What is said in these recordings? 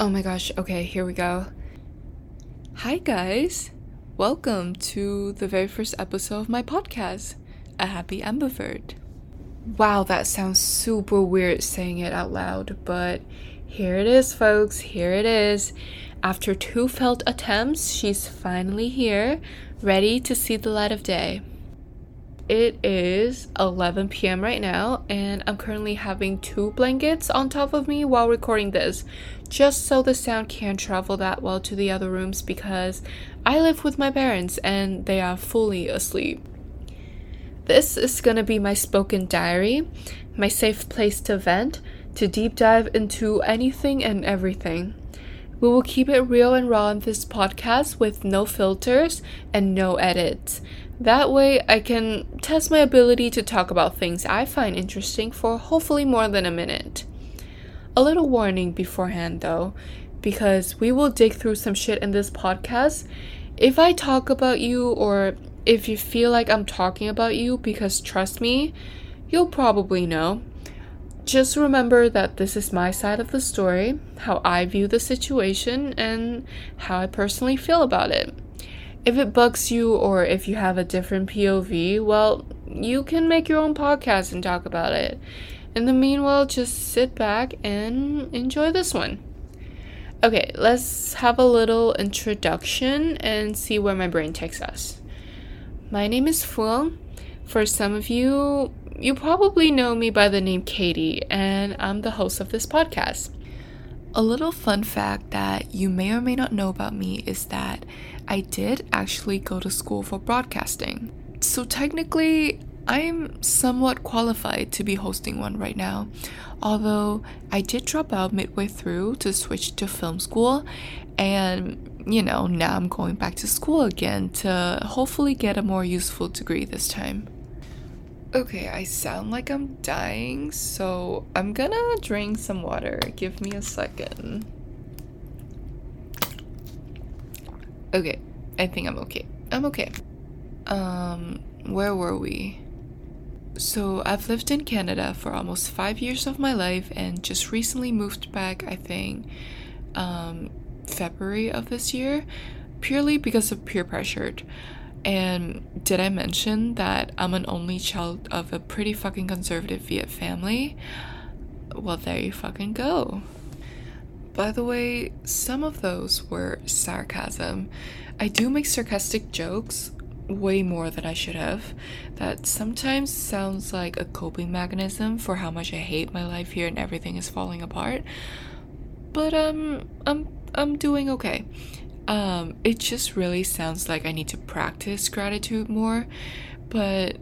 Oh my gosh, okay, here we go. Hi, guys. Welcome to the very first episode of my podcast, A Happy Ambivert. Wow, that sounds super weird saying it out loud, but here it is, folks. Here it is. After two failed attempts, she's finally here, ready to see the light of day. It is 11 p.m. right now, and I'm currently having two blankets on top of me while recording this, just so the sound can't travel that well to the other rooms because I live with my parents and they are fully asleep. This is gonna be my spoken diary, my safe place to vent, to deep dive into anything and everything. We will keep it real and raw in this podcast with no filters and no edits. That way, I can test my ability to talk about things I find interesting for hopefully more than a minute. A little warning beforehand though, because we will dig through some shit in this podcast. If I talk about you or if you feel like I'm talking about you, because trust me, you'll probably know. Just remember that this is my side of the story, how I view the situation, and how I personally feel about it. If it bugs you or if you have a different POV, well, you can make your own podcast and talk about it. In the meanwhile, just sit back and enjoy this one. Okay, let's have a little introduction and see where my brain takes us. My name is Fuang. For some of you, you probably know me by the name Katie, and I'm the host of this podcast. A little fun fact that you may or may not know about me is that I did actually go to school for broadcasting. So technically, I'm somewhat qualified to be hosting one right now. Although I did drop out midway through to switch to film school, and you know, now I'm going back to school again to hopefully get a more useful degree this time. Okay, I sound like I'm dying, so I'm gonna drink some water. Give me a second. Okay, I think I'm okay. I'm okay. Um, where were we? So, I've lived in Canada for almost five years of my life and just recently moved back, I think, um, February of this year, purely because of peer pressure. And did I mention that I'm an only child of a pretty fucking conservative Viet family? Well, there you fucking go. By the way, some of those were sarcasm. I do make sarcastic jokes, way more than I should have, that sometimes sounds like a coping mechanism for how much I hate my life here and everything is falling apart. But um I'm I'm doing okay. Um, it just really sounds like I need to practice gratitude more, but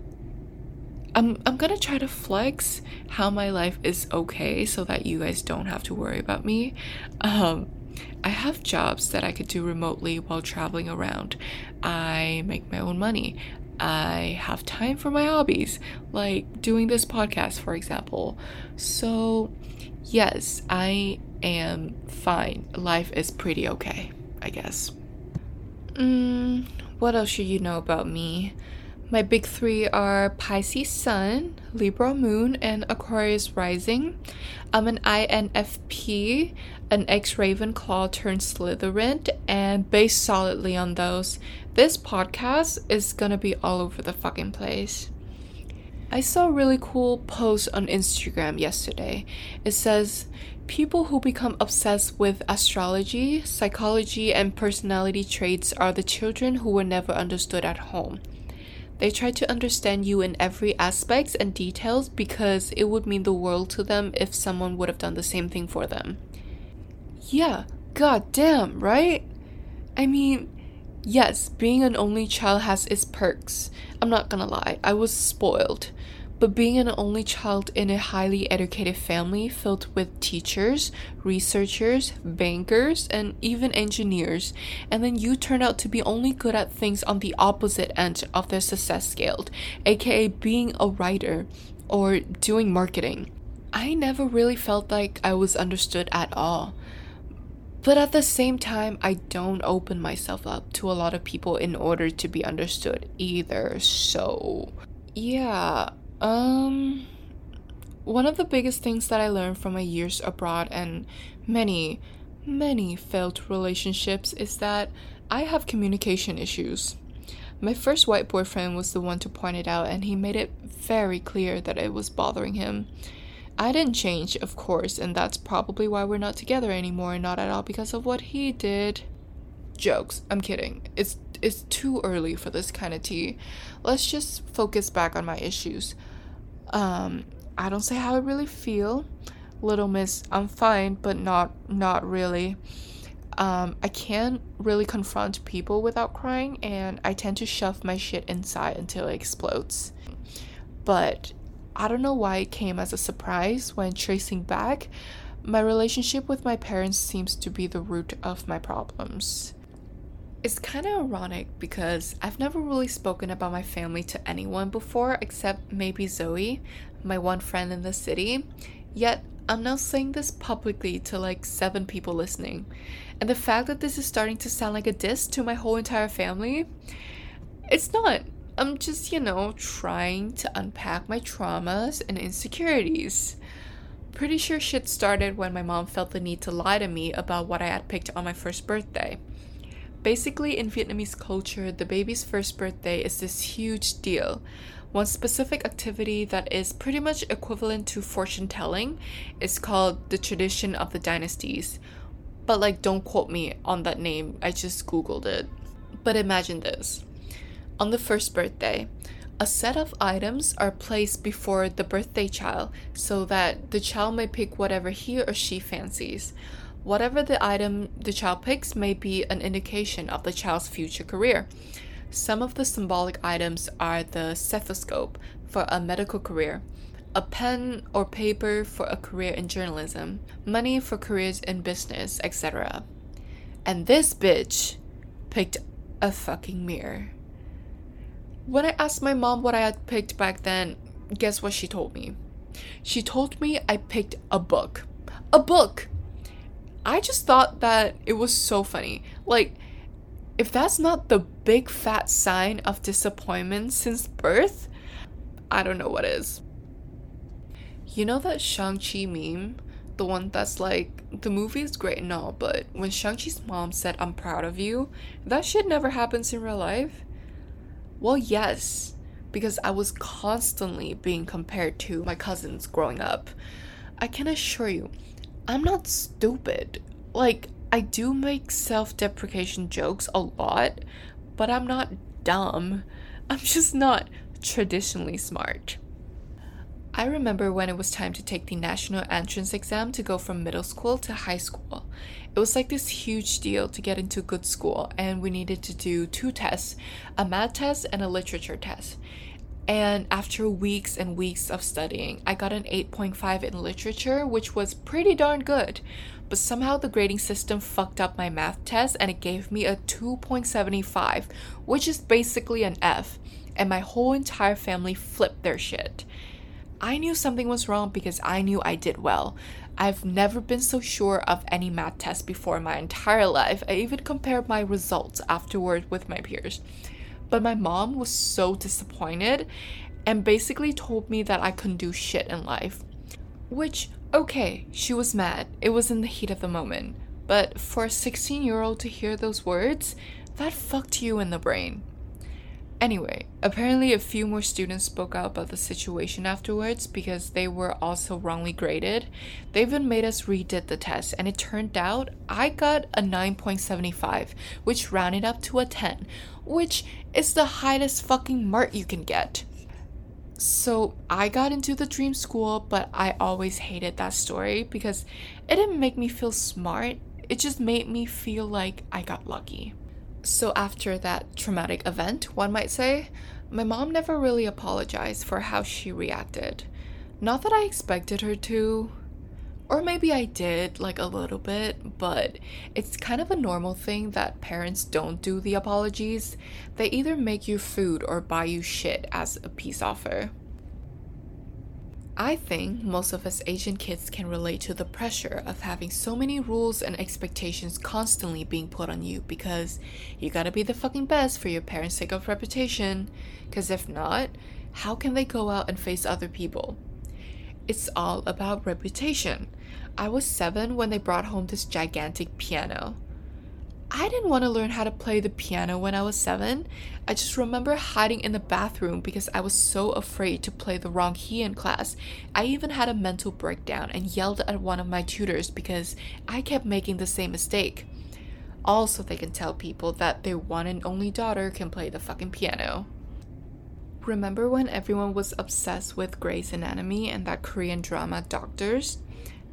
I'm I'm gonna try to flex how my life is okay so that you guys don't have to worry about me. Um, I have jobs that I could do remotely while traveling around. I make my own money. I have time for my hobbies, like doing this podcast, for example. So, yes, I am fine. Life is pretty okay. I guess. Mm, what else should you know about me? My big three are Pisces Sun, Libra Moon, and Aquarius Rising. I'm an INFP, an ex Ravenclaw turned Slytherin, and based solidly on those, this podcast is gonna be all over the fucking place. I saw a really cool post on Instagram yesterday. It says, People who become obsessed with astrology, psychology, and personality traits are the children who were never understood at home. They try to understand you in every aspect and details because it would mean the world to them if someone would have done the same thing for them. Yeah, god damn, right? I mean, yes, being an only child has its perks. I'm not gonna lie, I was spoiled. But being an only child in a highly educated family filled with teachers, researchers, bankers, and even engineers, and then you turn out to be only good at things on the opposite end of their success scale, aka being a writer or doing marketing. I never really felt like I was understood at all. But at the same time, I don't open myself up to a lot of people in order to be understood either. So, yeah, um, one of the biggest things that I learned from my years abroad and many, many failed relationships is that I have communication issues. My first white boyfriend was the one to point it out, and he made it very clear that it was bothering him. I didn't change, of course, and that's probably why we're not together anymore, not at all because of what he did. Jokes, I'm kidding. It's it's too early for this kind of tea. Let's just focus back on my issues. Um, I don't say how I really feel. Little Miss, I'm fine, but not not really. Um, I can't really confront people without crying, and I tend to shove my shit inside until it explodes. But I don't know why it came as a surprise when tracing back. My relationship with my parents seems to be the root of my problems. It's kind of ironic because I've never really spoken about my family to anyone before except maybe Zoe, my one friend in the city. Yet I'm now saying this publicly to like seven people listening. And the fact that this is starting to sound like a diss to my whole entire family, it's not. I'm just, you know, trying to unpack my traumas and insecurities. Pretty sure shit started when my mom felt the need to lie to me about what I had picked on my first birthday. Basically, in Vietnamese culture, the baby's first birthday is this huge deal. One specific activity that is pretty much equivalent to fortune telling is called the tradition of the dynasties. But, like, don't quote me on that name, I just googled it. But imagine this on the first birthday, a set of items are placed before the birthday child so that the child may pick whatever he or she fancies. Whatever the item the child picks may be an indication of the child's future career. Some of the symbolic items are the stethoscope for a medical career, a pen or paper for a career in journalism, money for careers in business, etc. And this bitch picked a fucking mirror. When I asked my mom what I had picked back then, guess what she told me? She told me I picked a book. A book! I just thought that it was so funny. Like, if that's not the big fat sign of disappointment since birth, I don't know what is. You know that Shang-Chi meme? The one that's like, the movie is great and all, but when Shang-Chi's mom said, I'm proud of you, that shit never happens in real life. Well, yes, because I was constantly being compared to my cousins growing up. I can assure you, I'm not stupid. Like, I do make self deprecation jokes a lot, but I'm not dumb. I'm just not traditionally smart. I remember when it was time to take the national entrance exam to go from middle school to high school. It was like this huge deal to get into good school, and we needed to do two tests a math test and a literature test. And after weeks and weeks of studying, I got an 8.5 in literature, which was pretty darn good. But somehow the grading system fucked up my math test and it gave me a 2.75, which is basically an F. And my whole entire family flipped their shit. I knew something was wrong because I knew I did well. I've never been so sure of any math test before in my entire life. I even compared my results afterward with my peers. But my mom was so disappointed and basically told me that I couldn't do shit in life. Which, okay, she was mad. It was in the heat of the moment. But for a 16 year old to hear those words, that fucked you in the brain. Anyway, apparently a few more students spoke out about the situation afterwards because they were also wrongly graded. They even made us redid the test, and it turned out I got a 9.75, which rounded up to a 10, which is the highest fucking mark you can get. So I got into the dream school, but I always hated that story because it didn't make me feel smart. It just made me feel like I got lucky. So, after that traumatic event, one might say, my mom never really apologized for how she reacted. Not that I expected her to, or maybe I did, like a little bit, but it's kind of a normal thing that parents don't do the apologies. They either make you food or buy you shit as a peace offer. I think most of us Asian kids can relate to the pressure of having so many rules and expectations constantly being put on you because you gotta be the fucking best for your parents' sake of reputation. Because if not, how can they go out and face other people? it's all about reputation. I was seven when they brought home this gigantic piano. I didn't want to learn how to play the piano when I was seven. I just remember hiding in the bathroom because I was so afraid to play the wrong key in class. I even had a mental breakdown and yelled at one of my tutors because I kept making the same mistake. Also, they can tell people that their one and only daughter can play the fucking piano. Remember when everyone was obsessed with Grey's Anatomy and that Korean drama Doctors?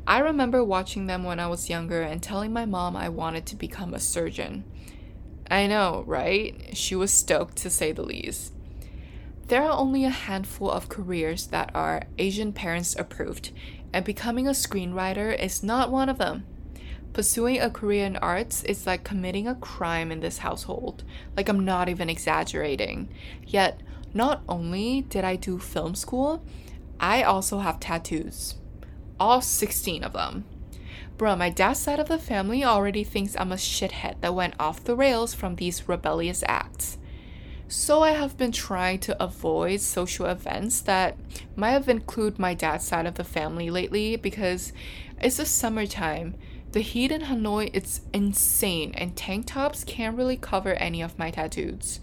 I remember watching them when I was younger and telling my mom I wanted to become a surgeon. I know, right? She was stoked to say the least. There are only a handful of careers that are Asian parents approved, and becoming a screenwriter is not one of them. Pursuing a career in arts is like committing a crime in this household. Like, I'm not even exaggerating. Yet, not only did I do film school, I also have tattoos all 16 of them. Bro, my dad's side of the family already thinks I'm a shithead that went off the rails from these rebellious acts. So I have been trying to avoid social events that might have included my dad's side of the family lately because it's the summertime. The heat in Hanoi it's insane and tank tops can't really cover any of my tattoos.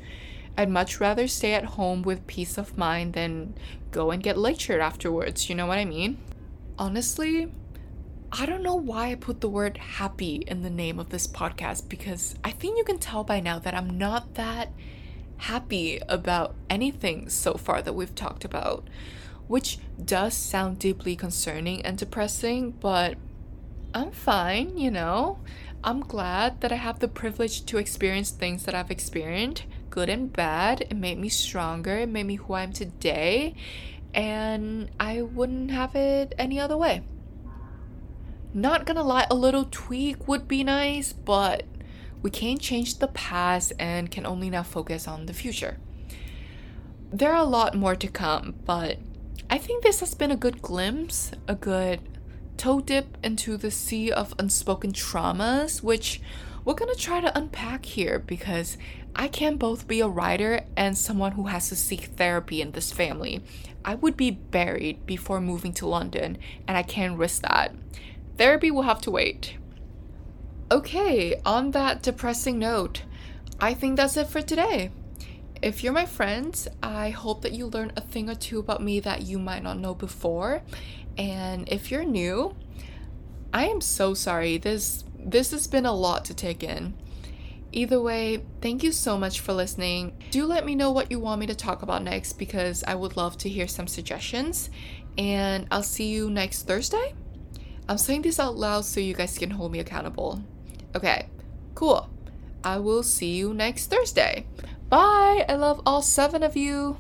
I'd much rather stay at home with peace of mind than go and get lectured afterwards, you know what I mean? Honestly, I don't know why I put the word happy in the name of this podcast because I think you can tell by now that I'm not that happy about anything so far that we've talked about, which does sound deeply concerning and depressing, but I'm fine, you know. I'm glad that I have the privilege to experience things that I've experienced, good and bad. It made me stronger, it made me who I am today, and I wouldn't have it any other way. Not gonna lie, a little tweak would be nice, but we can't change the past and can only now focus on the future. There are a lot more to come, but I think this has been a good glimpse, a good toe dip into the sea of unspoken traumas, which we're gonna try to unpack here because I can't both be a writer and someone who has to seek therapy in this family. I would be buried before moving to London, and I can't risk that. Therapy will have to wait. Okay, on that depressing note, I think that's it for today. If you're my friends, I hope that you learned a thing or two about me that you might not know before. And if you're new, I am so sorry. This this has been a lot to take in. Either way, thank you so much for listening. Do let me know what you want me to talk about next because I would love to hear some suggestions. And I'll see you next Thursday. I'm saying this out loud so you guys can hold me accountable. Okay, cool. I will see you next Thursday. Bye! I love all seven of you.